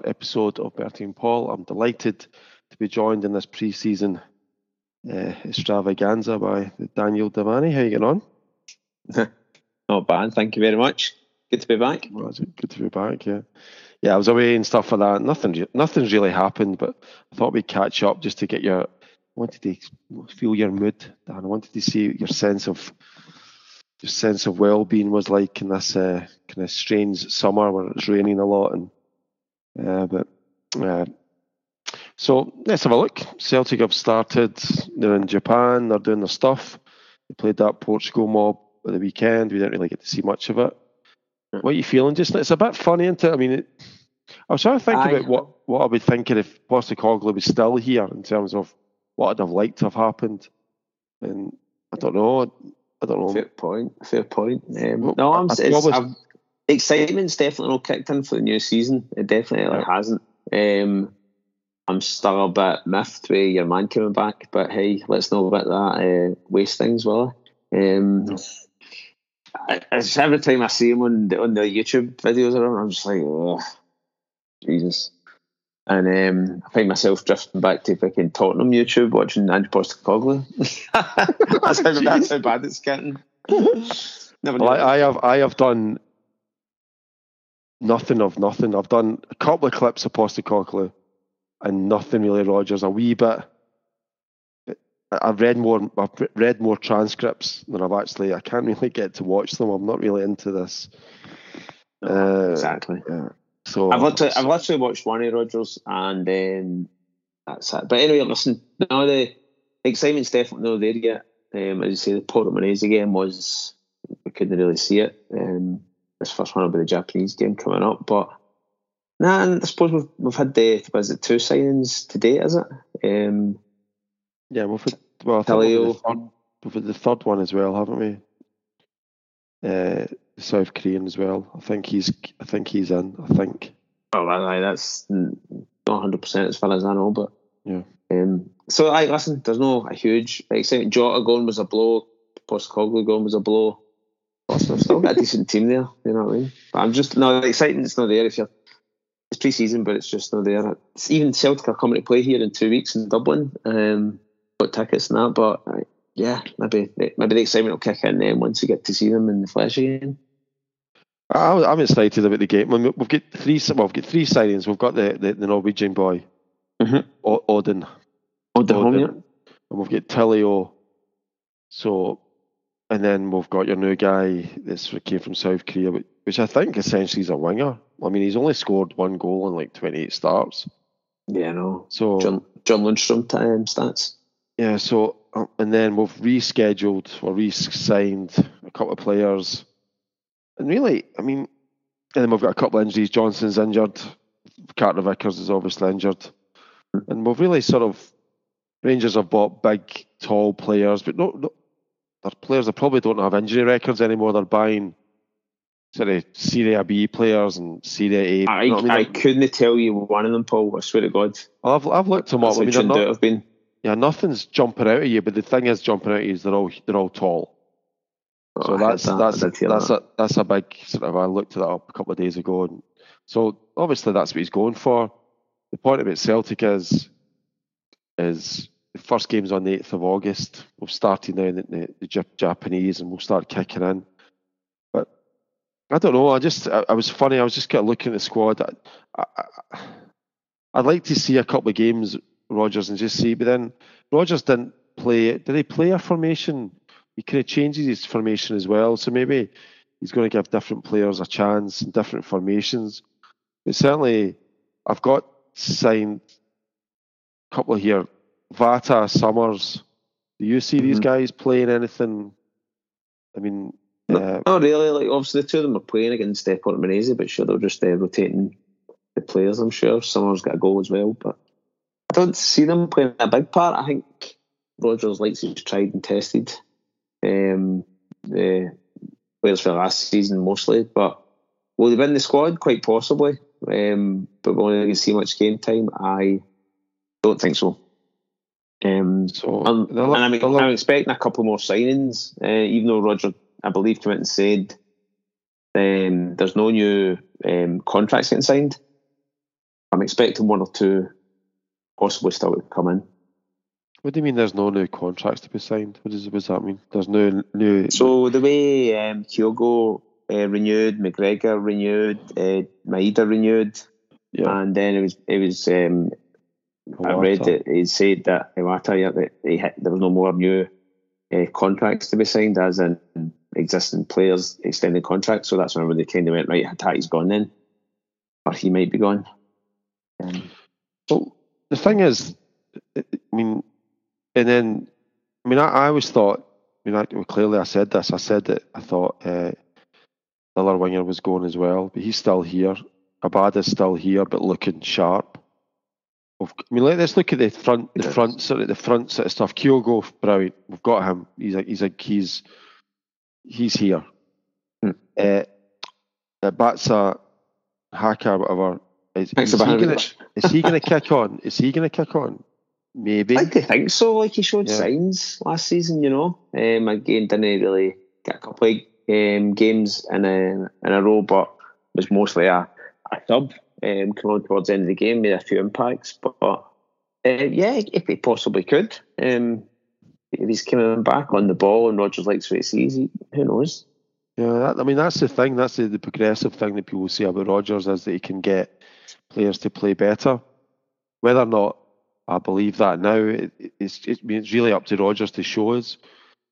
another episode of Bertie and Paul. I'm delighted to be joined in this pre-season uh, extravaganza by Daniel Devani. How are you getting on? Not bad, thank you very much. Good to be back. Well, good to be back. Yeah, yeah. I was away and stuff like that. Nothing, nothing's really happened, but I thought we'd catch up just to get your. I wanted to feel your mood, Dan. I wanted to see your sense of your sense of well-being was like in this uh, kind of strange summer where it's raining a lot and but uh, so let's have a look. Celtic have started. They're in Japan. They're doing their stuff. They played that Portugal mob at the weekend. We didn't really get to see much of it. What are you feeling? Just it's a bit funny, isn't it? I mean, it, I was trying to think Aye. about what what I'd be thinking if Postecoglou was still here in terms of what I'd have liked to have happened. And I don't know. I don't know. Fair point. Fair point. Um, Well, no, I'm. I- I excitement's definitely not kicked in for the new season. It definitely Yeah. hasn't. Um, I'm still a bit miffed with your man coming back, but hey, let's not let that uh, waste things, will I? Um, I, it's every time I see him on the, on the YouTube videos or whatever, I'm just like, oh, Jesus. And um, I find myself drifting back to fucking Tottenham YouTube watching Ange Postecoglou. that's, how, that's how bad it's getting. Never Well. I, I have I have done nothing of nothing. I've done a couple of clips of Postecoglou and nothing really Rodgers. A wee bit. I've read more. I've read more transcripts than I've actually. I can't really get to watch them. I'm not really into this. Uh, exactly. yeah. So I've literally, I've literally watched one of Rodgers and um, that's it. But anyway, listen, no, the excitement's definitely not there yet. Um, as you say, the Portimonense game was, we couldn't really see it. Um, this first one will be the Japanese game coming up. But nah, and I suppose we've, we've had the, was it two signings today, is it? Um, yeah, we've had, well, think we've had, the third, we've had the third one as well, haven't we? Uh, the South Korean as well. I think he's. I think he's in. I think. Oh, aye, that's not hundred percent as far as I know, but Yeah. Um, so I listen. There's no a huge excitement. Jota going was a blow. Postecoglou going was a blow. Arsenal still got a decent team there. You know what I mean? But I'm just no the excitement's not there. If you're it's pre-season, but it's just not there. It's, even Celtic are coming to play here in two weeks in Dublin. Um, got tickets and that, but uh, yeah, maybe maybe the excitement will kick in then once you get to see them in the flesh again. I'm excited about the game. We've got three. Well, we've got three signings. We've got the, the, the Norwegian boy, Mhm. o- Odin, the- yeah. and we've got Tilio. So, and then we've got your new guy that's came from South Korea, which- I think essentially is a winger. I mean, he's only scored one goal in like 28 starts. Yeah, no. So John John Lundstram um, stats. Yeah, so uh, and then we've rescheduled or re-signed a couple of players, and really, I mean, and then we've got a couple of injuries. Johnston's injured, Carter Vickers is obviously injured, and we've really sort of Rangers have bought big, tall players, but not, no they're players that probably don't have injury records anymore. They're buying sort of Serie B players and Serie A. I, you know what I, I couldn't tell you one of them, Paul. I swear to God. I've I've looked them up. That's I mean, not, I've been. Yeah, nothing's jumping out at you, but the thing is jumping out at you is they're all they're all tall. Oh, So I that's that. that's I that's that. a that's a big sort of. I looked it up a couple of days ago, and so obviously that's what he's going for. The point about Celtic is is the first game's on the eighth of August. We've started now in the, the, Japanese, and we'll start kicking in. But I don't know. I just I, I was funny. I was just kind of looking at the squad. I, I, I'd like to see a couple of games, Rodgers, and just see. But then Rodgers didn't play. Did he play a formation? He kind of changes his formation as well. So maybe he's going to give different players a chance in different formations. But certainly, I've got signed a couple here. Vata, Summers. Do you see these Mhm. guys playing anything? I mean, uh, Not really. Like obviously, the two of them are playing against uh, Portimonense, but sure they're just uh, rotating the players. I'm sure Summers got a goal as well, but I don't see them playing a big part. I think Rodgers likes his tried and tested um, the players for last season mostly, but will they win the squad? Quite possibly, um, but we're only going to see much game time. I don't think so. Um, so um, and I'm, I'm expecting a couple more signings, uh, even though Roger, I believe, came out and said um, there's no new um, contracts getting signed. I'm expecting one or two, possibly still to come in. What do you mean? There's no new contracts to be signed? What does what does that mean? There's no new. So the way um, Kyogo uh, renewed, McGregor renewed, uh, Maeda renewed, yeah, and then it was it was. Um, I read that he said that Iwata, yeah, that he hit, there was no more new uh, contracts to be signed, as in existing players extending contracts. So that's whenever they kind of went right. Hatate's gone then, or he might be gone. Um, Well, the thing is, I I mean, and then, I mean, I, I always thought, I mean, I, well, clearly I said this, I said that I thought uh, the other winger was going as well, but he's still here. Abada's still here, but looking sharp. We've- I mean, let, let's look at the front, the front sort of the front sort of stuff. Kyogo, brilliant. We've got him. He's like he's a, he's he's here. Hmm. Uh, Batsa, Haka, whatever. Is, is he gonna, is he going to kick on? Is he going to kick on? Maybe. I like think so. Like he showed Yeah. signs last season, you know. Um, again, didn't really get a couple of um, games in a in a row, but was mostly a, a sub. Um, coming on towards the end of the game, made a few impacts, but uh, yeah, if he possibly could, um, if he's coming back on the ball and Rodgers likes what he sees, he, who knows? Yeah, that, I mean that's the thing. That's the, the progressive thing that people say about Rodgers is that he can get players to play better. Whether or not I believe that now, it, it- it's it, it's really up to Rodgers to show us.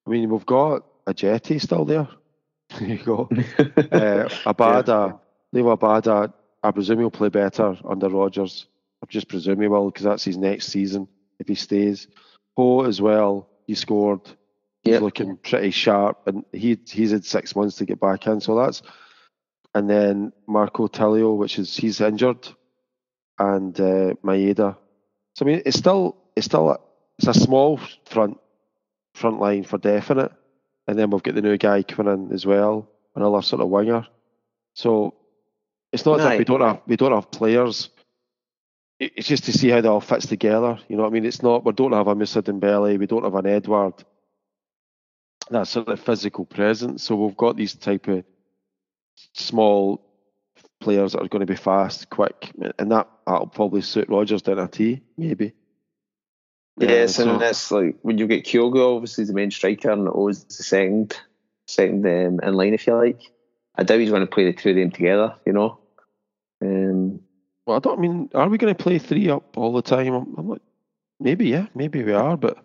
I mean, we've got a Jetty still there. there you go. Uh, Abada, Liel Abada, I presume he'll play better under Rodgers. I just presume he will because that's his next season if he stays. Ho as well, he scored. He's Yep. looking pretty sharp, and he he's had six months to get back in. So that's and then Marco Tilio, which is he's injured, and uh, Maeda. So I mean, it's still it's still a, it's a small front front line for definite, and then we've got the new guy coming in as well, another sort of winger. So it's not that we don't have we don't have players. It's just to see how they all fits together. You know what I mean? It's not we don't have a Moussa Dembele, we don't have an Edouard. That sort of physical presence. So we've got these type of small players that are going to be fast, quick, and that that'll probably suit Rodgers down a T, maybe. Yes, Uh, so- and that's like when you get Kyogo, obviously the main striker, and O's the second, second um, in line, if you like. I doubt he's going to play the two of them together, you know. Um, Well, I don't mean. Are we going to play three up all the time? I'm, I'm like, maybe, yeah, maybe we are. But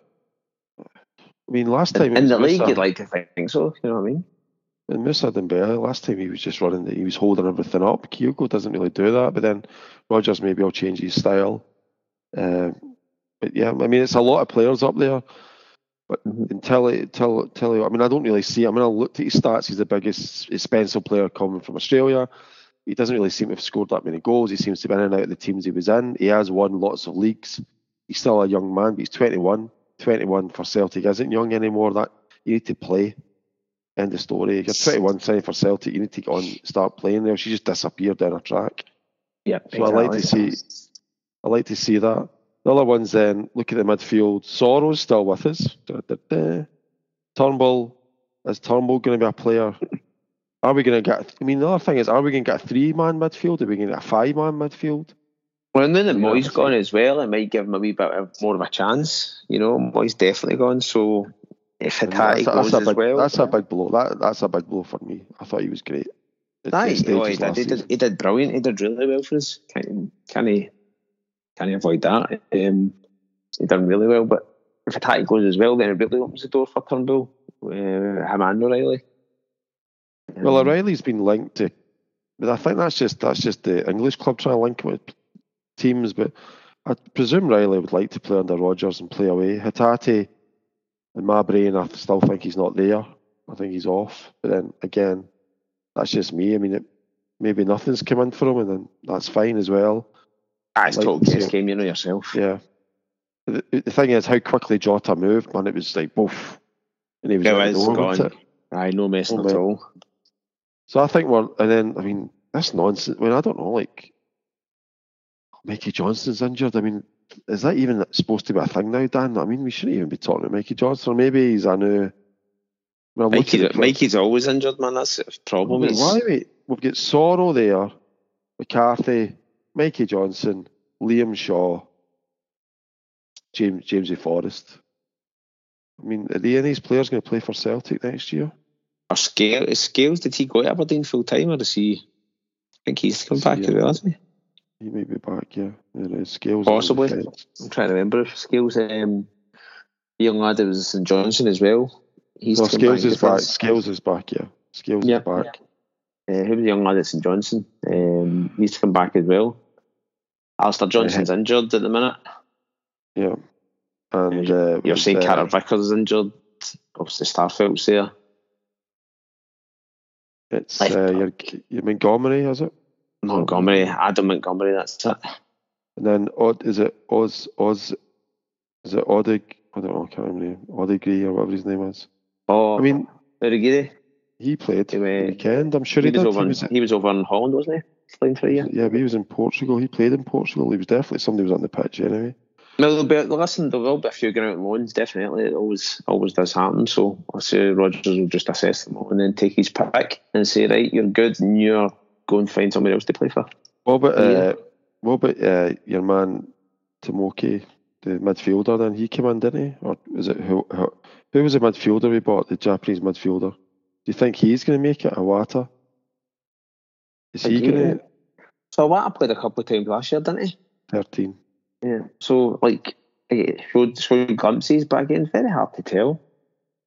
I mean, last time in the league, Moussa, you'd like to think so, you know what I mean? and Moussa Dembele, last time he was just running, the, he was holding everything up. Kyogo doesn't really do that, but then Rodgers maybe will change his style. Um, but yeah, I mean, it's a lot of players up there. But Mhm. until I mean, I don't really see. I mean, I looked at his stats. He's the biggest expensive player coming from Australia. He doesn't really seem to have scored that many goals. He seems to be in and out of the teams he was in. He has won lots of leagues. He's still a young man, but he's 21. 21 for Celtic isn't young anymore. That you need to play. End of story. You're 21 signing for Celtic. You need to get on, start playing there. She just disappeared down a track. Yeah, So I like to see. I like to see that. The other ones then, look at the midfield. Sorrow's still with us. Da, da, da. Turnbull, is Turnbull going to be a player? Are we going to get, I mean, the other thing is, are we going to get a three man midfield? Are we going to get a five man midfield? Well, now that Yeah, Mooy's gone as well, it might give him a wee bit of, more of a chance. You know, Mooy's definitely gone, so if And Hatate that's, goes a as big, well, that's a big blow. That, that's a big blow for me. I thought he was great. at- Aye, oh, he, did, he, did, he did brilliant. He did really well for us. Can can he can he avoid that? Um, he done really well. But if Hatate goes as well, then it really opens the door for Turnbull, uh, him and O'Riley. Well, Um, O'Riley's been linked to, but I think that's just that's just the English club trying to link him with teams. But I presume Riley would like to play under Rodgers and play away. Hatate, in my brain, I still think he's not there. I think he's off. But then again, that's just me. I mean, it, maybe nothing's come in for him, and then that's fine as well. Ah, it's like total to guess game, you know yourself. Yeah. The, the thing is, how quickly Jota moved, man. It was like, boof. And he was Yeah, out the it's door, gone. Aye, no messing Oh, at all. So I think we're, and then, I mean, that's nonsense. I mean, I don't know, like, Mikey Johnston's injured. I mean, is that even supposed to be a thing now, Dan? I mean, we shouldn't even be talking about Mikey Johnston. Or maybe he's a new. Well, I'm Mikey's, always injured, man. That's the problem. Wait, He's, why we, we've got Sorrow there, McCarthy, Mikey Johnston, Liam Shaw, James Jamesy Forrest. I mean, are any of these players going to play for Celtic next year? Are Scales, Scales did he go to Aberdeen full time or does he? I think he's come back as well, hasn't he? He may be back, yeah. yeah Scales. Possibly. I'm trying to remember if Scales, um, the young lad that was in Johnson as well. He's no, Scales back is back. Scales is back, yeah. Scales yeah. is back. Yeah. Uh, who was the young lad at St Johnstone? Um, he's to come back as well. Alistair Johnston's yeah. injured at the minute. Yeah. And uh, you're saying uh, Carter Vickers injured. Obviously, Starfelt's there. It's uh, your, your Montgomery, is it? Montgomery, Adam Montgomery. That's it. And then Odd is it Oz Oz? Is it Odig? I don't know. I can't remember. Odigree or whatever his name is. Oh, I mean, Urigiri. He played he, the weekend. I'm sure he, he was did. Over he, was, he was over in Holland, wasn't he? Playing for a year. Yeah, but he was in Portugal. He played in Portugal. He was definitely somebody was on the pitch anyway. No, there'll be, listen, there will be a few going out loans, definitely. It always always does happen. So I'll say Rodgers will just assess them all and then take his pick and say, right, you're good and you're go and find somebody else to play for. What about, uh, what about uh, your man Tomoki, the midfielder then? He came in, didn't he? Or was it who, who, who was the midfielder we bought, the Japanese midfielder? Do you think he's going to make it, Iwata? Is he going to. So Iwata played a couple of times last year, didn't he? 13. Yeah. So like eh, it showed showed glimpses, but again, very hard to tell.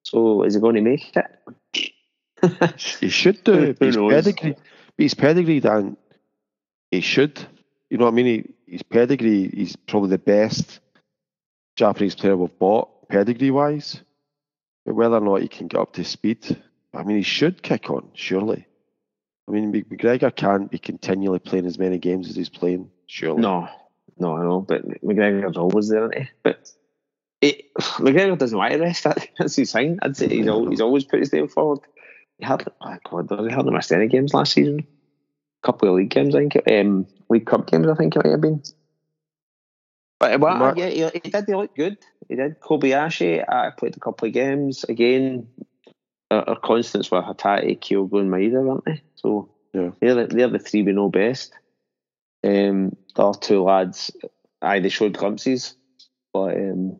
So is he going to make it? he should do. His pedigree, his pedigree, Dan. He should. You know what I mean? He, his pedigree. He's probably the best Japanese player we've bought, pedigree wise. But whether or not he can get up to speed, I mean, he should kick on. Surely. I mean, McGregor can't be continually playing as many games as he's playing. Surely. No, no, I know, but McGregor's always there, isn't he? But it, McGregor doesn't want to rest. That, that's his sign. I'd say he's, always, he's always put his name forward. He had, oh God, he hadn't missed any games last season. A couple of league games, I think. Um, league cup games, I think it might have been. But well, yeah, he, he, did. He looked good. He did. Kobayashi, I played a couple of games. Again, our, our constants were Hatate, Kyogo, and Maeda, weren't they? So yeah. they're the, they're the three we know best. Um, the other two lads, aye, they showed glimpses, but um,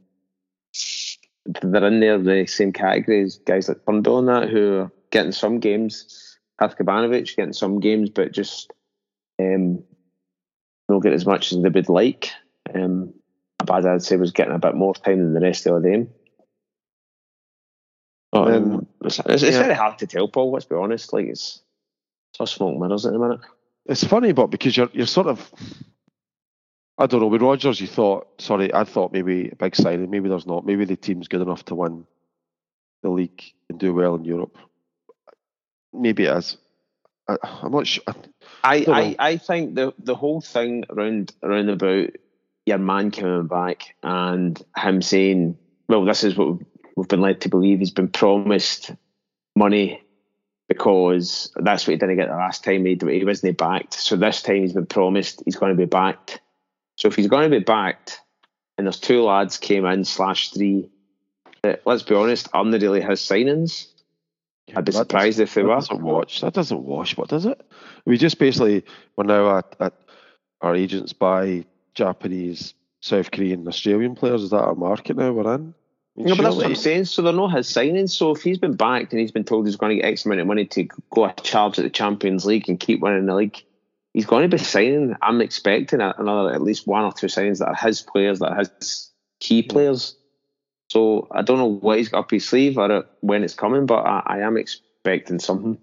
they're in there the same category as guys like Bundle and that who are getting some games. Haksabanovic getting some games, but just um, not get as much as they would like. Um, Abad, I'd say, was getting a bit more time than the rest of them. But, um, it's, it's, yeah. very hard to tell, Paul. Let's be honest. Like it's, it's smoke mirrors at the minute. It's funny, but because you're you're sort of I don't know. With Rodgers, you thought, sorry, I thought maybe a big signing. Maybe there's not. Maybe the team's good enough to win the league and do well in Europe. Maybe it is. I, am not sure. I, I, I, I, think the the whole thing around around about your man coming back and him saying, well, this is what we've been led to believe. He's been promised money because that's what he didn't get the last time. He, he wasn't backed. So this time he's been promised he's going to be backed. So if he's going to be backed, and there's two lads came in slash three, that, let's be honest, aren't really his signings. I'd be surprised if they that were. Doesn't watch. That doesn't wash. What does it? We just basically we're now at, at our agents buy Japanese, South Korean, Australian players. Is that our market now we're in? No, but that's what I'm saying. So they're not his signings. So if he's been backed and he's been told he's going to get X amount of money to go a charge at the Champions League and keep winning the league, he's going to be signing. I'm expecting another at least one or two signings that are his players, that are his key players. So I don't know what he's got up his sleeve or when it's coming, but I, I am expecting something.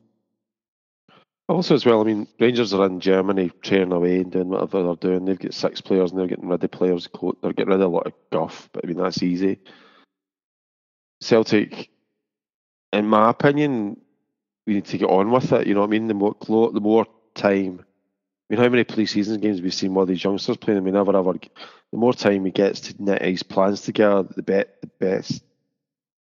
Also, as well, I mean, Rangers are in Germany training away and doing whatever they're doing. They've got six players and they're getting rid of players. They're getting rid of a lot of guff, but I mean, that's easy. Celtic, in my opinion, we need to get on with it. You know what I mean? The more, the more time I mean, how many pre-season games we've seen all these youngsters playing? I mean, never ever. The more time he gets to knit his plans together, the bet, the best,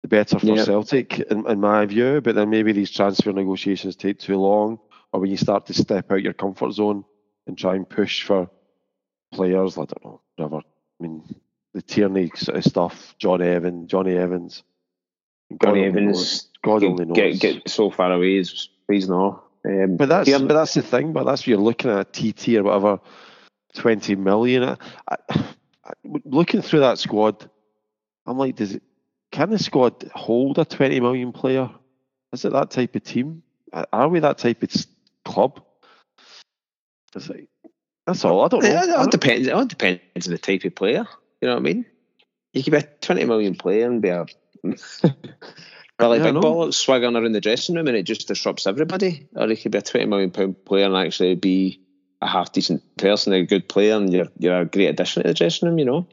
the better for. Celtic, in, in, my view. But then maybe these transfer negotiations take too long, or when you start to step out your comfort zone and try and push for players, I don't know, whatever. I mean, the Tierney sort of stuff, John Evans, Jonny Evans. God Jonny Evans, God only knows. Get, get so far away, he's, he's not. Um, but that's but that's the thing. But that's what you're looking at a TT or whatever. twenty million. I, I, looking through that squad, I'm like, does it? Can the squad hold a twenty million player? Is it that type of team? Are we that type of club? Like, that's all. I don't know. It, it all depends. It all depends on the type of player. You know what I mean? You could be a twenty million player and be a well, like yeah, big bollocks swaggering around the dressing room and it just disrupts everybody. Or he could be a twenty million pound player and actually be a half decent person, a good player, and you're you're a great addition to the dressing room. You know,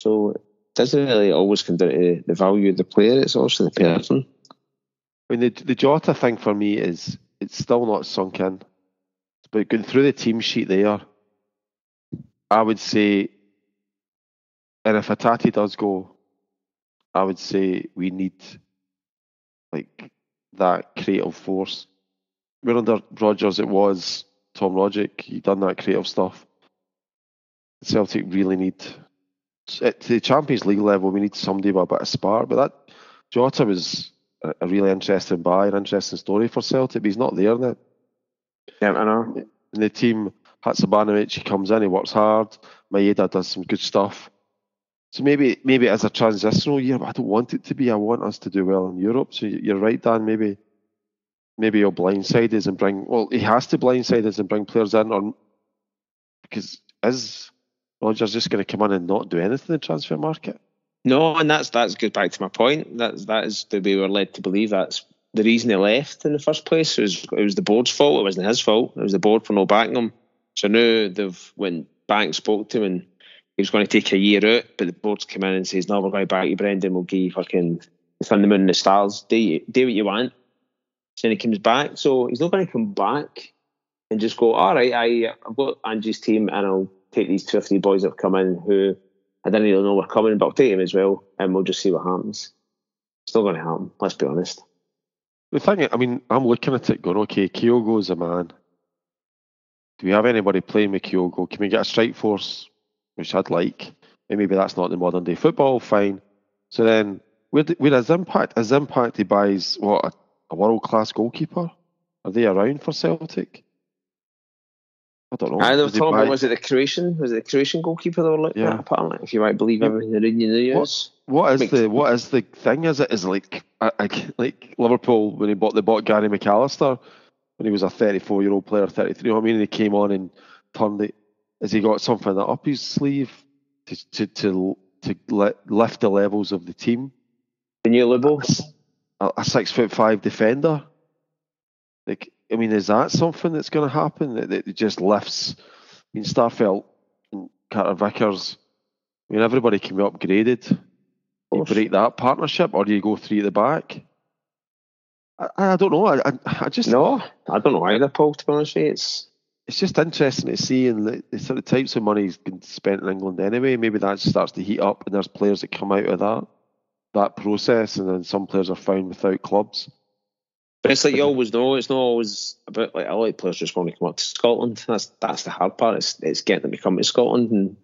so it doesn't really always come down to the value of the player. It's also the person. I mean, the the Jota thing for me is it's still not sunk in, but going through the team sheet there, I would say, and if Atati does go, I would say we need like that creative force. Where under Rodgers it was Tom Rogic, he done that creative stuff. Celtic really need at the Champions League level. We need somebody with a bit of spark. But that Jota was a, really interesting buy, an interesting story for Celtic. But he's not there now. Yeah, I know. And the team, Haksabanovic, he comes in, he works hard. Maeda does some good stuff. So maybe maybe as a transitional year, but I don't want it to be. I want us to do well in Europe. So you're right, Dan. Maybe maybe he'll blindside us and bring. Well, he has to blindside us and bring players in, or because is Rodgers just going to come in and not do anything in the transfer market? No, and that's that's goes back to my point. That's that is the way we're led to believe that's the reason he left in the first place. It was it was the board's fault. It wasn't his fault. It was the board for not backing him. So now they've when bank spoke to him and he was going to take a year out, but the board's come in and says, "No, we're going back you, Brendan. We'll give you fucking the sun, the moon, and the stars. Do do what you want." So then he comes back. So he's not going to come back and just go, "All right, I I've got Angie's team, and I'll take these two or three boys that have come in who I didn't really know were coming, but I'll take them as well, and we'll just see what happens." It's not going to happen. Let's be honest. The thing, I mean, I'm looking at it going, okay, Kyogo's a man. Do we have anybody playing with Kyogo? Can we get a strike force which I'd like. And maybe that's not the modern day football, fine. So then, where, where is Impact? Is Impact he buys what a, a world class goalkeeper? Are they around for Celtic? I don't know. I they were talking buy... was it the Croatian? Was it the Croatian goalkeeper they were looking yeah. at? Apparently, if you might believe everything in the news. What, what is Makes the what is the thing? Is it is like like Liverpool when he bought they bought Gary McAllister when he was a 34 year old player, 33. You know what I mean? And he came on and turned it has he got something up his sleeve to to to, to lift the levels of the team? The new Lubo, a, a six foot five defender. Like, I mean, is that something that's going to happen? That, that just lifts. I mean, Starfelt and Carter Vickers. I mean, everybody can be upgraded. You break that partnership, or do you go three at the back? I, I don't know. I, I, I just no. I don't know either, Paul. To be honest, it's it's just interesting to see and the, the sort of types of money has been spent in England anyway. Maybe that starts to heat up, and there's players that come out of that that process, and then some players are found without clubs. But it's like you always know, it's not always about like I like players just want to come up to Scotland. That's that's the hard part. It's it's getting them to come to Scotland, and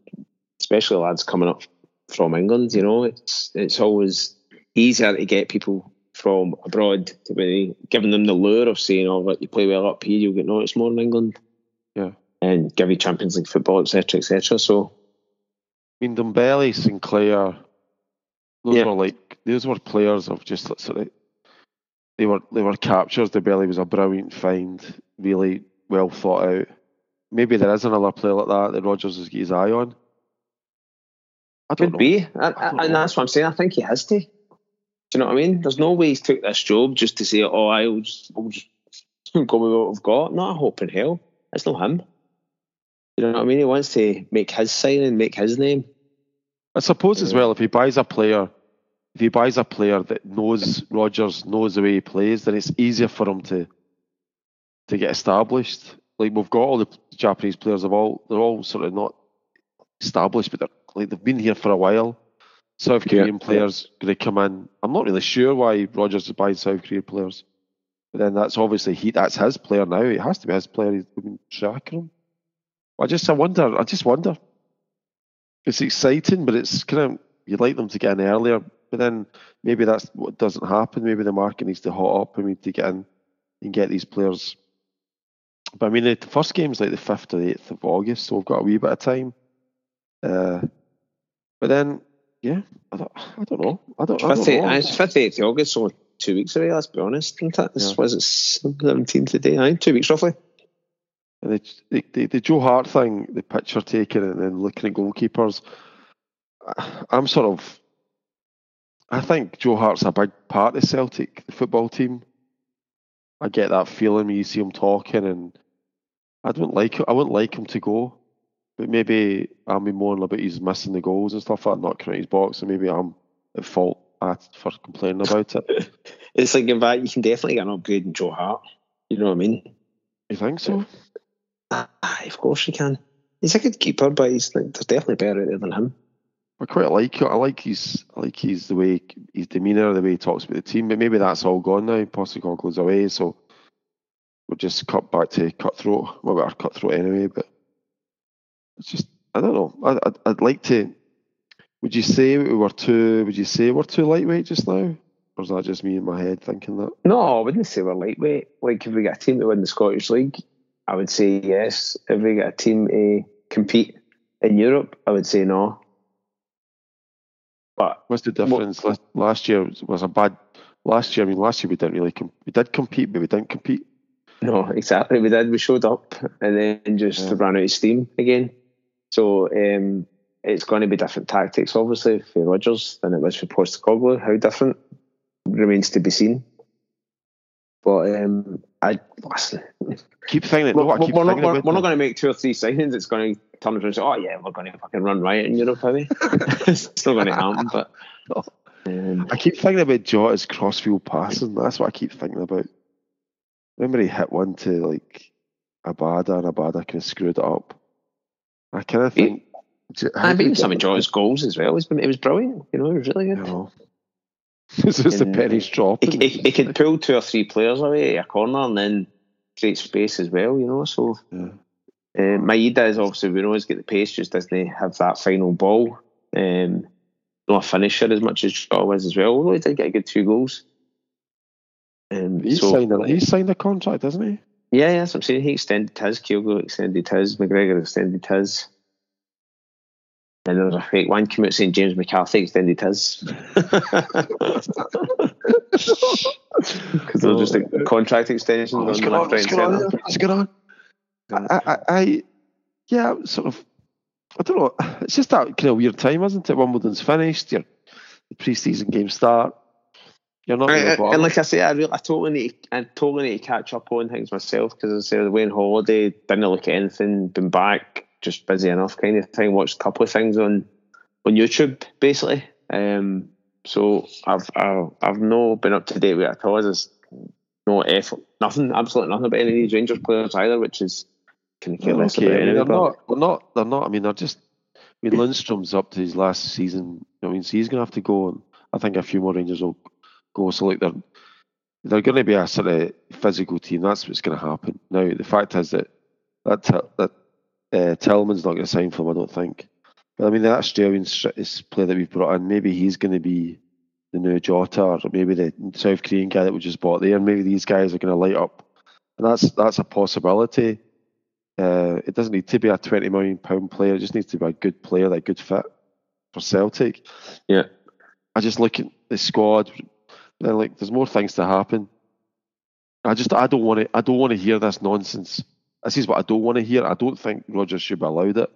especially lads coming up from England. You know, it's it's always easier to get people from abroad to be giving them the lure of saying, "Oh, look, you play well up here, you'll get noticed more in England." And give you Champions League football, etc., etc. So, I mean, Dembele, Sinclair, those yeah. were like those were players of just sort of they were they were captures. Dembele was a brilliant find, really well thought out. Maybe there is another player like that that Rodgers has got his eye on. I don't Could know. be, I, I, and that's what I'm saying. I think he has to. Do you know what I mean? There's no way he's took this job just to say, "Oh, I'll just, I'll just go with what I've got." Not a hope in hell. It's not him. You know what I mean? He wants to make his sign and make his name. I suppose as well, if he buys a player, if he buys a player that knows Rodgers knows the way he plays, then it's easier for him to to get established. Like we've got all the Japanese players of all they're all sort of not established, but they're like they've been here for a while. South Korean yeah, players yeah. going to come in. I'm not really sure why Rodgers is buying South Korean players. But then that's obviously he that's his player now. It has to be his player. He's been tracking him. I just I wonder. I just wonder. It's exciting, but it's kind of you'd like them to get in earlier. But then maybe that's what doesn't happen. Maybe the market needs to hot up and we need to get in and get these players but I mean, the first game's like the fifth or eighth of August, so we've got a wee bit of time. Uh, but then, yeah, I don't, I don't know. I don't, I don't know. It's fifth, eighth of August, so two weeks away. Let's be honest, isn't it? This Yeah. was it seventeenth today. I two weeks roughly. And the, the, the, Joe Hart thing, the picture taking and then looking at goalkeepers, I'm sort of. I think Joe Hart's a big part of Celtic, the football team. I get that feeling when you see him talking, and I don't like I wouldn't like him to go, but maybe I'm be moaning about he's missing the goals and stuff like that, not counting his box, and maybe I'm at fault for complaining about it. It's like in fact, you can definitely get an upgrade in Joe Hart. You know what I mean? You think so? Aye, of course you can. He's a good keeper, but he's like, there's definitely better out there than him. I quite like it. I like his, I like his the way his demeanour, the way he talks about the team. But maybe that's all gone now. Postecoglou's away, so we'll just cut back to cutthroat. Well, we're cutthroat anyway, but it's just I don't know. I, I'd, I'd like to. Would you say we were too? Would you say we're too lightweight just now, or is that just me in my head thinking that? No, I wouldn't say we're lightweight. Like if we get a team to win the Scottish League, I would say yes. If we get a team to compete in Europe, I would say no. But What's the difference? Last, last year was, a bad. Last year, I mean, last year we didn't really. Com- we did compete, but we didn't compete. no, exactly. We did. We showed up and then just Yeah. ran out of steam again. So um, it's going to be different tactics, obviously, for Rodgers than it was for Postecoglou. How different remains to be seen. But um, I. Keep thinking. We're, no, I keep we're not, we're, we're not going to make two or three signings. It's going to turn around and say, "Oh yeah, we're going to fucking run riot in Europe, are we?" it's not going to happen. But um, I keep thinking about Jota's crossfield passing. That's what I keep thinking about. Remember he hit one to like Abada and Abada kind of screwed it up. I kind of think. I mean, some of Jota's goals as well. It was, it was brilliant. You know, it was really You good. Know. It's just the pennies He, dropping. he, he could pull two or three players away at a corner and then create space as well. You know, so Yeah. uh, Maeda is obviously we know he's got the pace, just doesn't have that final ball. Um, not a finisher as much as Jota was as well. Although he did get a good two goals. Um, He's so- signed a he's signed a contract, hasn't he? Yeah, yeah, that's what I'm saying. He extended his, Kyogo extended his, McGregor extended his. And there was a fake one came out saying James McCarthy extended his. Because there were just like uh, contract extensions on What's the going on? left, What's right, going on? What's going on? I, I, I, yeah, sort of. I don't know. It's just that kind of weird time, isn't it? Wimbledon's finished. Your the pre-season games start. You're not. really Right, and like I say, I, really, I totally need, I totally need to catch up on things myself because I said away on holiday, didn't look at anything, been back, just busy enough kind of thing. Watched a couple of things on on YouTube basically. Um, so I've I've, I've no been up to date with it at all. There's no effort, nothing, absolutely nothing about any of these Rangers players either, which is can care less okay. about anyway. they're not. They're not. They're not. I mean, they're just. I mean, Lundstram's up to his last season. I mean, so he's going to have to go, and I think a few more Rangers will go. So, like, they're they're going to be a sort of physical team. That's what's going to happen. Now, the fact is that that that uh, Tillman's not going to sign for them. I don't think. But I mean, that Australian player that we've brought in, maybe he's going to be the new Jota, or maybe the South Korean guy that we just bought there. Maybe these guys are going to light up, and that's that's a possibility. Uh, it doesn't need to be a twenty million pound player. It just needs to be a good player, that good fit for Celtic. Yeah. I just look at the squad. Then like, there's more things to happen. I just I don't want to I don't want to hear this nonsense. This is what I don't want to hear. I don't think Rodgers should be allowed it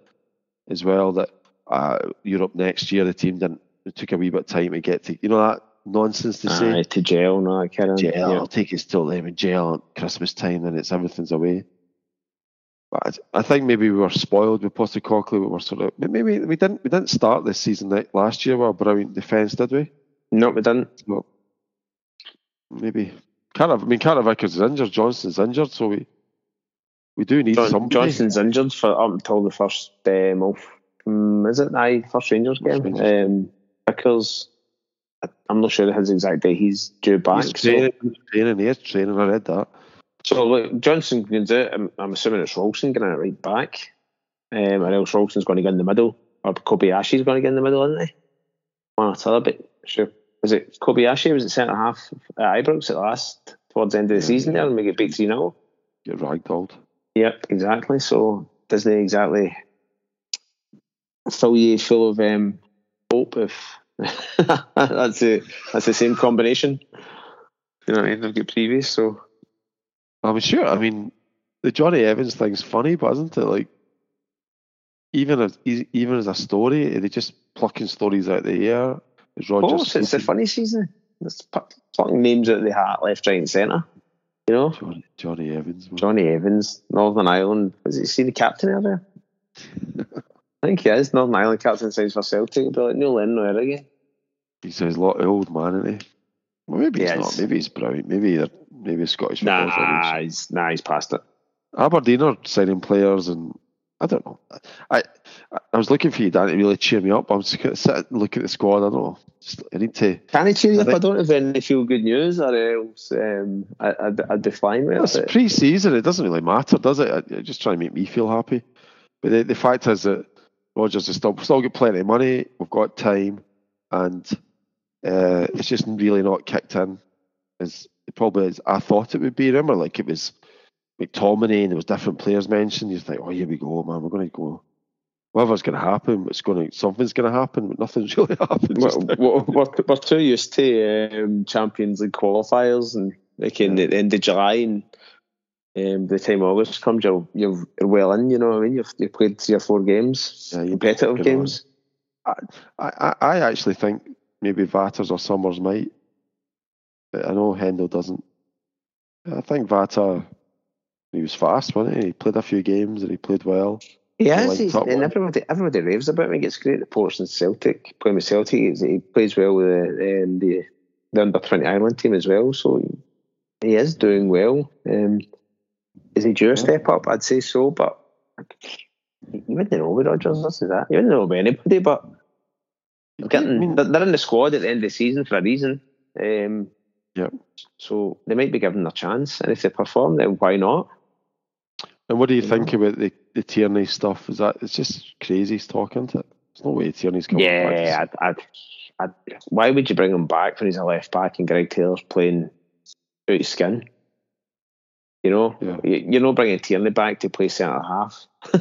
as well. That uh, Europe next year the team didn't. It took a wee bit of time to get to you know that nonsense to say. Aye, to jail, no, I can't. Jail. Yeah. I'll take it still them in jail at Christmas time, and it's everything's away. But I, I think maybe we were spoiled with Postecoglou. We were sort of maybe we didn't we didn't start this season like last year with a brilliant defence, did we? No, we didn't. Well, maybe Carter. I mean, Carter Vickers is injured. Johnston's injured, so we we do need John, somebody. Johnston's injured for up until the first um, um, is it? Aye, first Rangers game. Um, Vickers, I- I'm not sure his exact day. He's due back. He's so, training, he's training, he is training. I read that. so look, Johnson goes out. I'm, I'm assuming it's Ralston going to right back, um, or else Ralston's going to get in the middle, or Kobayashi's going to get in the middle, isn't he? One or t'other, but sure. Was it Kobayashi? Was it centre half at Ibrox at last towards the end of the season yeah. there and we get beat three 0 Get ragdolled. Yep, exactly. So doesn't exactly fill you full of um, hope if that's the that's the same combination. You know what I mean? They've got previous, so I'm sure. I mean, the Jonny Evans thing's funny, but isn't it? Like, even as even as a story, are they just plucking stories out of the air? Is? Of course, it's the funny season. It's plucking names out of the hat, left, right, and centre. You know, Jonny, Jonny Evans. Man. Jonny Evans, Northern Ireland. Was he see the captain out there? I think he is Northern Ireland captain signs for Celtic. But like no Lennon or again. He's a lot of old man, isn't he? Well, maybe he's not. Maybe he's brilliant. Maybe maybe Scottish. Nah, he's nah, he's past it. Aberdeen are signing players, and I don't know. I I was looking for you, Dan, to really cheer me up. I'm just going to sit and look at the squad. I don't know. Just, I need to. Can I cheer you up? I don't have any feel good news, or else um, I, I'd, I'd be fine with it's it. It's pre-season. It doesn't really matter, does it? I, I just try to make me feel happy. But the, the fact is that Rodgers is still still got plenty of money. We've got time, and uh, it's just really not kicked in as probably as I thought it would be. Remember, like it was McTominay and there was different players mentioned. You think, oh, here we go, man. We're going to go. Whatever's going to happen, it's going to something's going to happen, but nothing's really happened. We're, we're, we're, too used to um, Champions League qualifiers and like in the end of July and um, the time August comes, you're, you're well in. You know what I mean? You've, you've played three or four games, yeah, competitive games. I, I, I actually think maybe Vatters or Summers might. I know Hendel doesn't. I think Vata, he was fast, wasn't he? He played a few games and he played well. He has, he's, and everybody, everybody raves about him. He gets great reports in Celtic, playing with Celtic. He plays well with the, um, the, the under 20 Ireland team as well, so he, is doing well. Um, is he due a step up? I'd say so, but you wouldn't know with Rodgers, this is that. You wouldn't know about anybody, but getting, they're in the squad at the end of the season for a reason. Um, yeah. So they might be given a chance, and if they perform, then why not? And what do you, think about the, the Tierney stuff? Is that it's just crazy talking to it? There's no way Tierney's coming yeah, back. I'd, I'd, I'd, why would you bring him back when he's a left back and Greg Taylor's playing out of skin? You know, yeah. you're not bringing Tierney back to play centre half. Do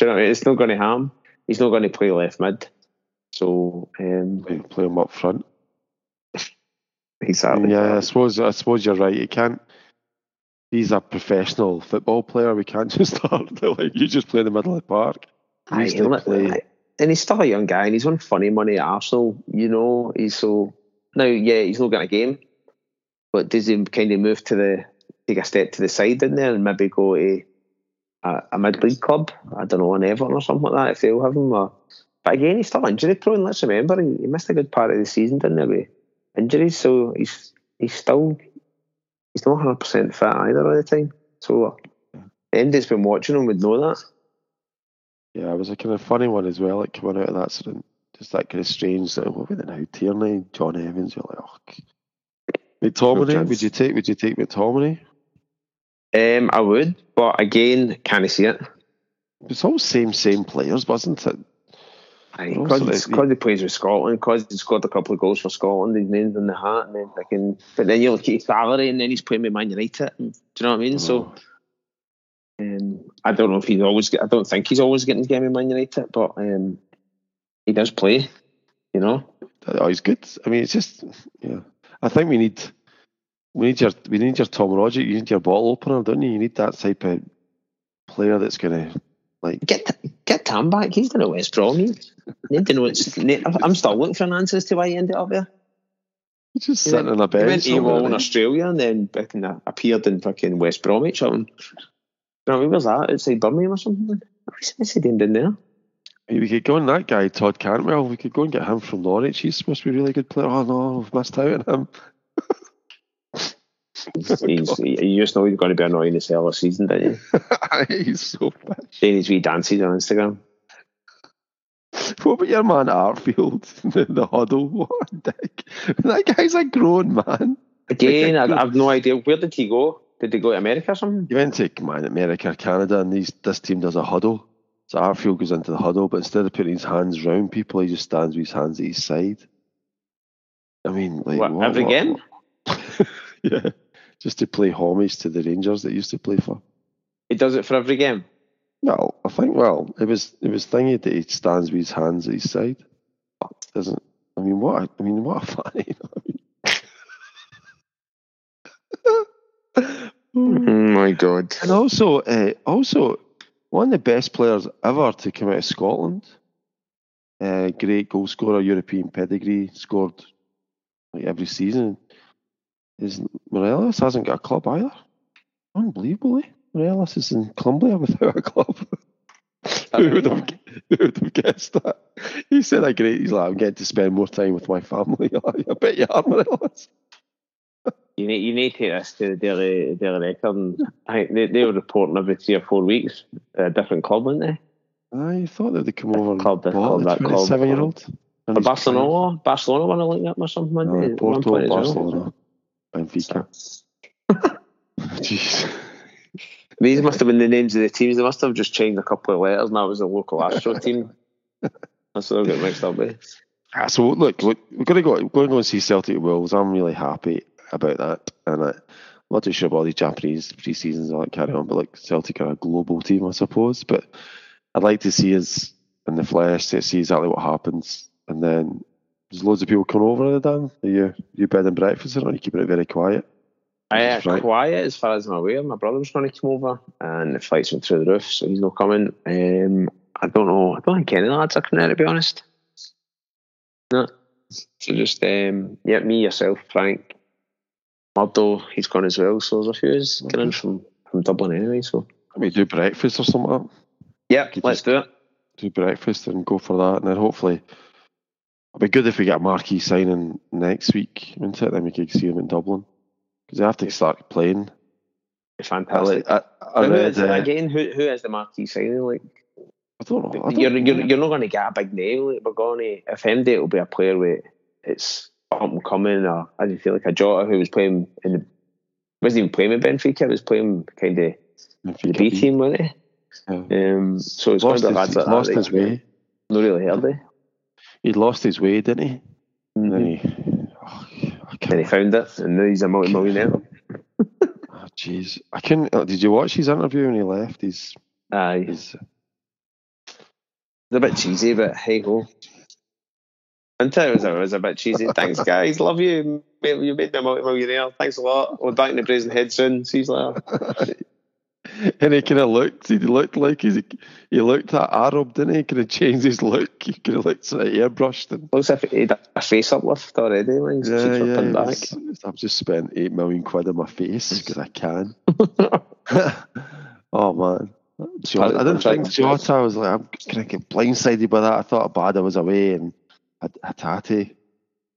you know? I mean? It's not going to harm. He's not going to play left mid. So um, play, play him up front. exactly. Yeah, I suppose I suppose you're right. You can't. He's a professional football player. We can't just start like you just play in the middle of the park. He play. And he's still a young guy, and he's on funny money at Arsenal. You know, he's so now. Yeah, he's not getting a game, but does he kind of move to the take a step to the side in there and maybe go to a, a mid-league club. I don't know, an Everton or something like that if they'll have him. Or, but again, he's still injury prone. Let's remember he, he missed a good part of the season, didn't he? With injuries, so he's he's still he's not 100 percent fit either all the time. So Andy's been watching him would know that. Yeah, it was a kind of funny one as well. Like coming out of that sort of, just that kind of strange. Like, what were they now? Tierney, John Evans. You're like, oh. McTominay, would you take? Would you take McTominay? Um, I would, but again, can I see it? It's all same same players, wasn't it? Because he plays with Scotland, because he scored a couple of goals for Scotland, he's named in the hat, and then can. But then you look at his salary, and then he's playing with Man United. do you know what I mean? Oh. So, um, I don't know if he's always. I don't think he's always getting the game in Man United, but um, he does play. You know. Oh, he's good. I mean, it's just yeah. I think we need we need your we need your Tom Rogic. You need your bottle opener, don't you? You need that type of player that's gonna like get get Tam back. He's done it West Brom. Need to know it's. I'm still looking for an answer as to why he ended up there. He's just sitting on a bench. He went AWOL in Australia and then fucking appeared in fucking West Bromwich. Something. You know, where's that? Outside Birmingham or something? What's he doing there? We could go on that guy, Todd Cantwell. We could go and get him from Norwich. He's supposed to be a really good player. Oh no, we've missed out on him. He's, you just know he's going to be annoying this hell of season, don't you? he's so bad. Saying his wee dances on Instagram. What about your man Arfield, the, the huddle? What a dick. That guy's a grown man. Again, I, have no idea. Where did he go? Did he go to America or something? He went to man, America, Canada, and these, this team does a huddle. So Arfield goes into the huddle, but instead of putting his hands round people, he just stands with his hands at his side. I mean, like what, what every what, game. yeah just to play homage to the Rangers that used to play for. He does it for every game. No, I think well, it was it was thingy that he stands with his hands at his side. Doesn't I mean what a- I mean what a fan, you know I mean? Oh my god. And also, uh, also one of the best players ever to come out of Scotland. Uh, great goal scorer, European pedigree, scored like every season. Is Morelos hasn't got a club either. Unbelievably, Morelos is in Colombia without a club. who, would have, who would have guessed that? He said, "I great." He's like, "I'm getting to spend more time with my family." I bet you are, Morelos. You need you need to take this to the Daily Daily Record. And I think they, they were reporting every three or four weeks a different club, weren't they? I thought that they'd come over and Club, bought club, the that club. twenty-seven-year-old. Or Barcelona, Barcelona won a link up or something, Uh, they? One Porto. Barcelona, Benfica. Jeez. These must have been the names of the teams. They must have just changed a couple of letters, and that was a local Astro team. That's what I got mixed up with. Ah, so look, look, we're going to go. We're going to go and see Celtic Wolves. I'm really happy about that, and I, I'm not too sure about all these Japanese pre-seasons and all that carry on. But like Celtic are a global team, I suppose. But I'd like to see us in the flesh to see exactly what happens, and then there's loads of people coming over. Dan, are you you bed and breakfast, or are you keeping it very quiet? I uh, quiet as far as I'm aware. My brother's going to come over, and the flights went through the roof, so he's not coming. Um, I don't know. I don't think any lads are coming out, to be honest. No. So just um, yeah, me, yourself, Frank, Murdo, he's gone as well. So there's a few us getting in from from Dublin anyway. So Can we do breakfast or something? Like yeah, let's do it. do breakfast and go for that, and then hopefully it'll be good if we get a marquee signing next week, wouldn't it? Then we could see him in Dublin because they have to start playing. I, Fantastic. I, I who read, uh, again, who who is the marquee signing? Like I don't know. I don't you're, know. you're you're not going to get a big name. Like we're going to if MD will be a player with it's up and coming, or I feel like a Jota who was playing in the wasn't even playing with Benfica, was playing kind of the B team, wasn't he? Yeah. Um, so it's Lost, his, lads he's like lost that his way. Not really heard of. He'd lost his way, didn't he? And then Mm-hmm. he. Oh, Then he found it, and now he's a multi-millionaire. oh, Jeez, I couldn't. uh, Did you watch his interview when he left? He's. Aye, he's it's a bit cheesy, but hey ho. Until it was, it was a bit cheesy. Thanks, guys. Love you. You made me a multi-millionaire. Thanks a lot. We're back in the Brazen Head soon. See you later. and he kind of looked. He looked like he's. He looked that Arab, didn't he? Kind of changed his look. He kind of looked sort of airbrushed and. Looks like he had a face uplift already. Like, Yeah, yeah. was- I've just spent eight million quid on my face because I can. oh man. Jota, I didn't think Jota I was like I'm kind of get blindsided by that. I thought Abada was away and had Hatate,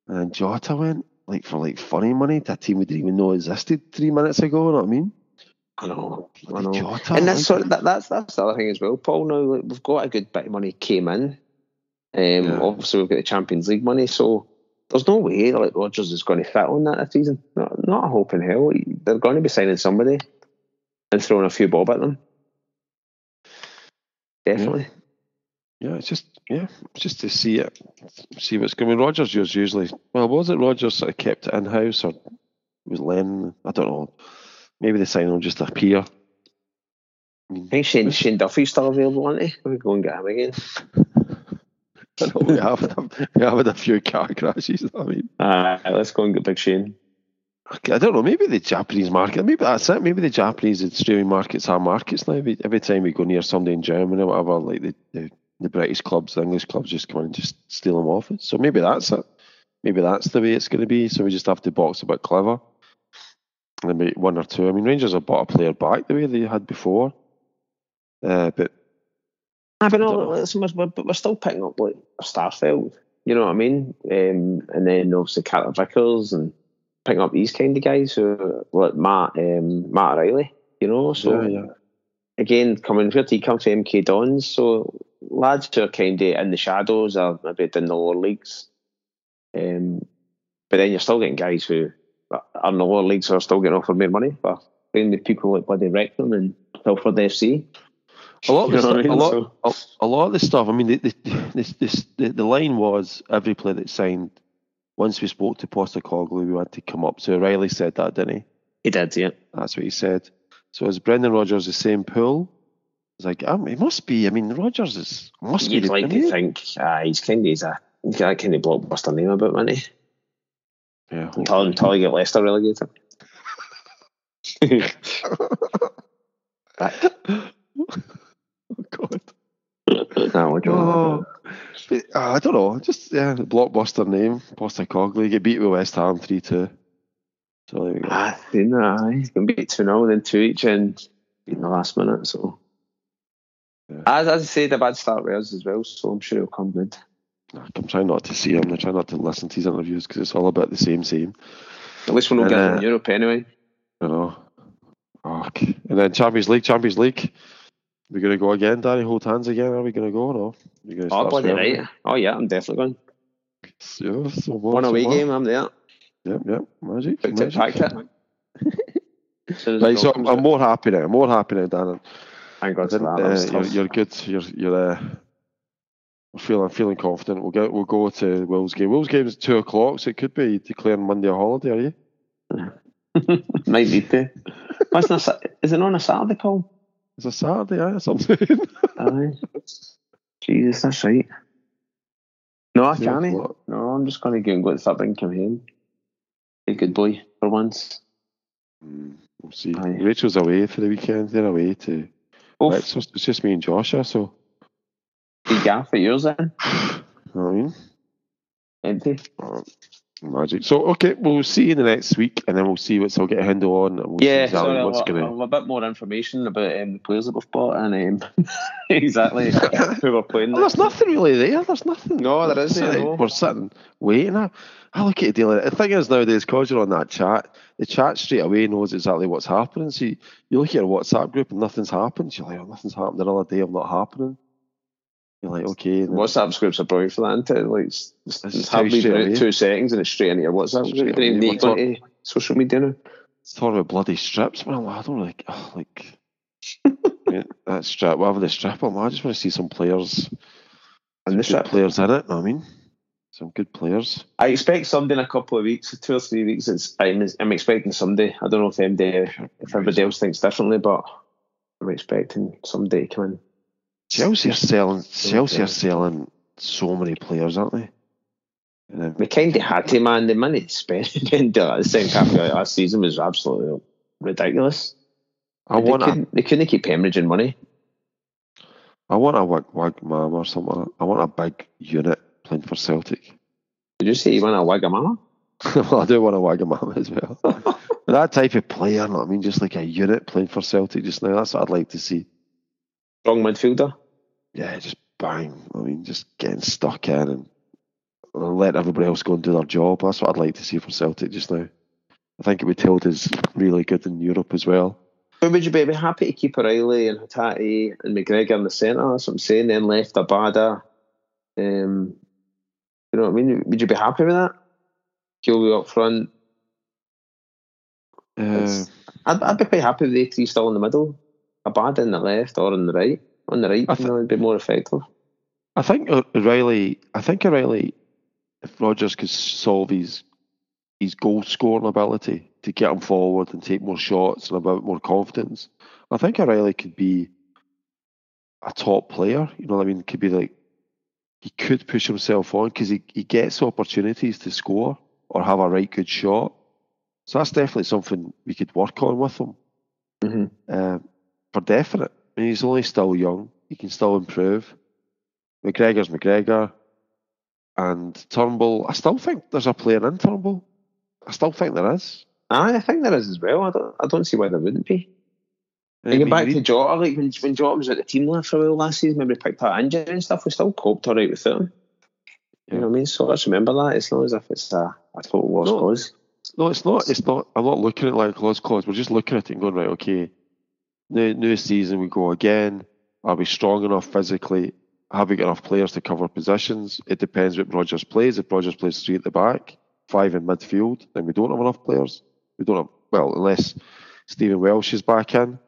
and then Jota went like for like funny money to a team we didn't even know existed three minutes ago. You know what I mean? I know, I know. Jota, and that's sort of, that, that's that's the other thing as well, Paul. Now like, we've got a good bit of money came in. Um, Yeah. Obviously, we've got the Champions League money, so there's no way like Rodgers is going to fit on that this season. Not, not a hope in hell. They're going to be signing somebody and throwing a few bob at them. Definitely. Yeah, it's just yeah, just to see it, see what's going. Rodgers was usually well, was it Rodgers sort of kept it in house or was Len? I don't know. Maybe the sign will just appear. I mean, I think Shane, Shane Duffy's still available, isn't he? We go and get him again. I know we have had, we have had a few car crashes. I mean, Uh, let's go and get Big Shane. I don't know. Maybe the Japanese market. Maybe that's it. Maybe the Japanese and Australian markets are markets now. Every, every time we go near somebody in Germany or whatever, like the, the the British clubs, the English clubs just come in and just steal them off us. So maybe that's it. Maybe that's the way it's going to be. So we just have to box a bit clever. Maybe one or two. I mean, Rangers have bought a player back the way they had before. Uh, but I don't know. we're, but we're still picking up like a Starfelt. You know what I mean? Um, and then obviously Carter Vickers and picking up these kind of guys who like Matt um, Matt Riley. You know, so yeah, yeah. again coming here he come to MK Dons, so lads who are kind of in the shadows or maybe down the lower leagues. Um, but then you're still getting guys who in the lower leagues are still getting offered more money, but playing with people like bloody Wrexham and Telford FC. A lot of You know what I stuff, a lot, So- a, a lot of the stuff. I mean, the the, this, this, the the line was every player that signed. Once we spoke to Postecoglou, we had to come up. So Riley said that, didn't he? He did, yeah. That's what he said. So is Brendan Rodgers the same pool? It's like um, he must be. I mean, Rodgers is must You'd be. the- like I to think uh, he's kind of he's a he's got that kind of blockbuster name about, man. Yeah, Until until you get Leicester relegated. Back. oh God. No, we're. Oh, but, uh, I don't know. Just yeah, blockbuster name, Postecoglou. Get beat with West Ham three two. So there we go. Ah, seen that. He's to beat 2 0 then 2 each and in the last minute. So, Yeah. as, as I said, a bad start with us as well. So, I'm sure it'll come good. I'm trying not to see him. I try not to listen to his interviews because it's all about the same same. At least we're not getting uh, in Europe anyway. You know. Oh. And then Champions League, Champions League. We're gonna go again, Danny. Hold hands again. Are we gonna go? No. You're gonna Oh, bloody right. Oh, yeah, I'm definitely going. Yeah, so what, One so away what? game, I'm there. Yep, yep. Magic. It, magic. it. As the Right, so comes I'm more happy now. I'm more happy now, Dan. Thank God for that. uh, you're, you're good. You're you're uh, we're feeling feeling confident. We'll go we'll go to Will's game. Will's game is two o'clock, so it could be declaring Monday a holiday. Are you? Might need to. What's not, Sa- is it on a Saturday, Paul? It's a Saturday, aye, or something. Aye. Jesus, that's right. No, I can't. No, I'm just going to go and go to the pub and come home. Be a good boy for once. Hmm, we'll see. Aye. Rachel's away for the weekend. They're away to. Oh, it's just me and Joshua. So be gaff at yours then. you know what I mean. Empty. Magic. So okay, we'll see you in the next week, and then we'll see what's. I'll get a handle on. And we'll see Yeah, exactly so I'll, what's I'll gonna. a bit more information about um, the players that we've bought and um, exactly who we're playing. Well, there's nothing really there. There's nothing. No, there isn't, We're sitting- no. We're sitting waiting. I, I look at it daily. The thing is nowadays, because you're on that chat, the chat straight away knows exactly what's happening. So you, you look at your WhatsApp group and nothing's happened. You're like, oh, nothing's happened. Another day of not happening. You're like, okay. WhatsApp groups are brilliant for that, isn't it? Like, it's, it's, It's hardly two seconds and it's straight into your WhatsApp group. You don't need to social media now. It's talking about bloody strips. I'm like, I don't like, oh, like, yeah, that strip, whatever the strip, I'm like, I just want to see some players, And the good strip. players in it. I mean, some good players. I expect somebody in a couple of weeks, two or three weeks. It's I'm, I'm expecting somebody. I don't know if MD, if everybody else thinks differently, but I'm expecting somebody to come in. Chelsea are selling. Chelsea are selling so many players, aren't they? And We kind of had to, man. The money spent in the second half of last season was absolutely ridiculous. I they, want a, couldn't, they couldn't keep hemorrhaging money. I want a wag, wag mam or something. I want a big unit playing for Celtic. Did you say you want a Wagamama? well, I do want a Wagamama as well. that type of player, I mean, just like a unit playing for Celtic just now. That's what I'd like to see. Strong midfielder. Yeah, just bang. I mean, just getting stuck in and, let everybody else go and do their job. That's what I'd like to see from Celtic just now. I think it would tilt us really good in Europe as well. But would you be, happy to keep O'Riley and Hatate and McGregor in the centre? That's what I'm saying. Then left Abada. Um, you know what I mean? Would you be happy with that? Kilby up front. Uh, I'd, I'd be quite happy with the three still in the middle. Abada in the left or on the right. On the right, I you know, it'd be more effective. I think O'Riley. I think O'Riley, if Rodgers could solve his his goal scoring ability to get him forward and take more shots and a bit more confidence, I think O'Riley could be a top player. You know what I mean? Could be like he could push himself on because he, he gets opportunities to score or have a right good shot. So that's definitely something we could work on with him hmm um, for definite. I mean, he's only still young. He can still improve. McGregor's McGregor. And Turnbull, I still think there's a player in Turnbull. I still think there is. I think there is as well. I don't, I don't see why there wouldn't be. You get back to Jota, like when, when Jota was at the team left for a while last season, maybe picked up injury and stuff, we still coped all right with him. You know what I mean? So let's remember that. It's not as if it's a, a total lost No. cause. No, it's not. It's not. I'm not looking at it like lost cause. We're just looking at it and going right. Okay, new new season we go again. Are we strong enough physically? Have we got enough players to cover positions? It depends what Rodgers plays. If Rodgers plays three at the back, five in midfield, then we don't have enough players. We don't have well unless Stephen Welsh is back in.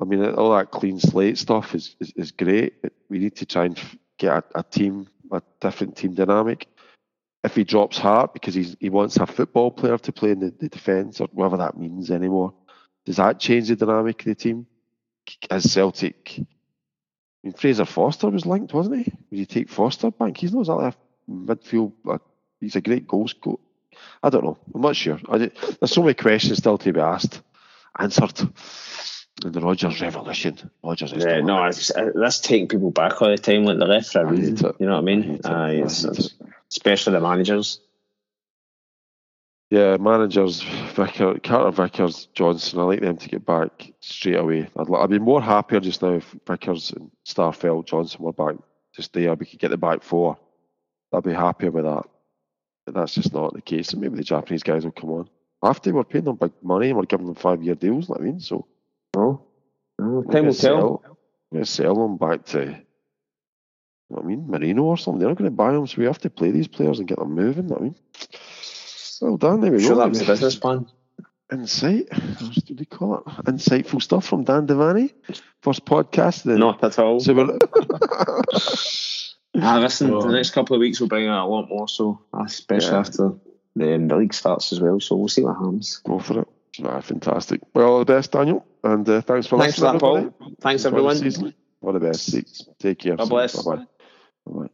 I mean, all that clean slate stuff is is, is great. We need to try and get a, a team, a different team dynamic if he drops Hart because he's, he wants a football player to play in the, the defence or whatever that means anymore, does that change the dynamic of the team? As Celtic, I mean, Fraser Forster was linked, wasn't he? Would you take Foster back? He's not exactly a midfield. Uh, he's a great goal scorer. I don't know. I'm not sure. I, there's so many questions still to be asked, answered. And the Rodgers revolution. Rodgers yeah, no, it's, that's taking people back all the time, like the left for a reason. You know what I mean? I it's, it's, especially the managers. Yeah, managers, Vicker, Carter Vickers, Johnston, I like them to get back straight away. I'd, I'd be more happier just now if Vickers and Starfelt, Johnston were back just there. We could get the back four. I'd be happier with that. But that's just not the case. And maybe the Japanese guys will come on. After we're paying them big money and we're giving them five year deals, you know I mean? So, oh, oh time will tell. We're going to sell them back to, you know I mean, Marino or something. They're not going to buy them, so we have to play these players and get them moving, you know I mean? Well done. There we sure go. that was the business plan. Insight. What do you call it? Insightful stuff from Dan Devaney. First podcast. Then. Not at all. So ah, listen, the next couple of weeks will bring out a lot more, so especially yeah. after the, um, the league starts as well. So we'll see what happens. Go for it. Ah, fantastic. Well, all the best, Daniel, and uh, thanks for thanks listening. Thanks for that, Paul. Thanks, everyone. All the best. Take care. God bless. Bye bye.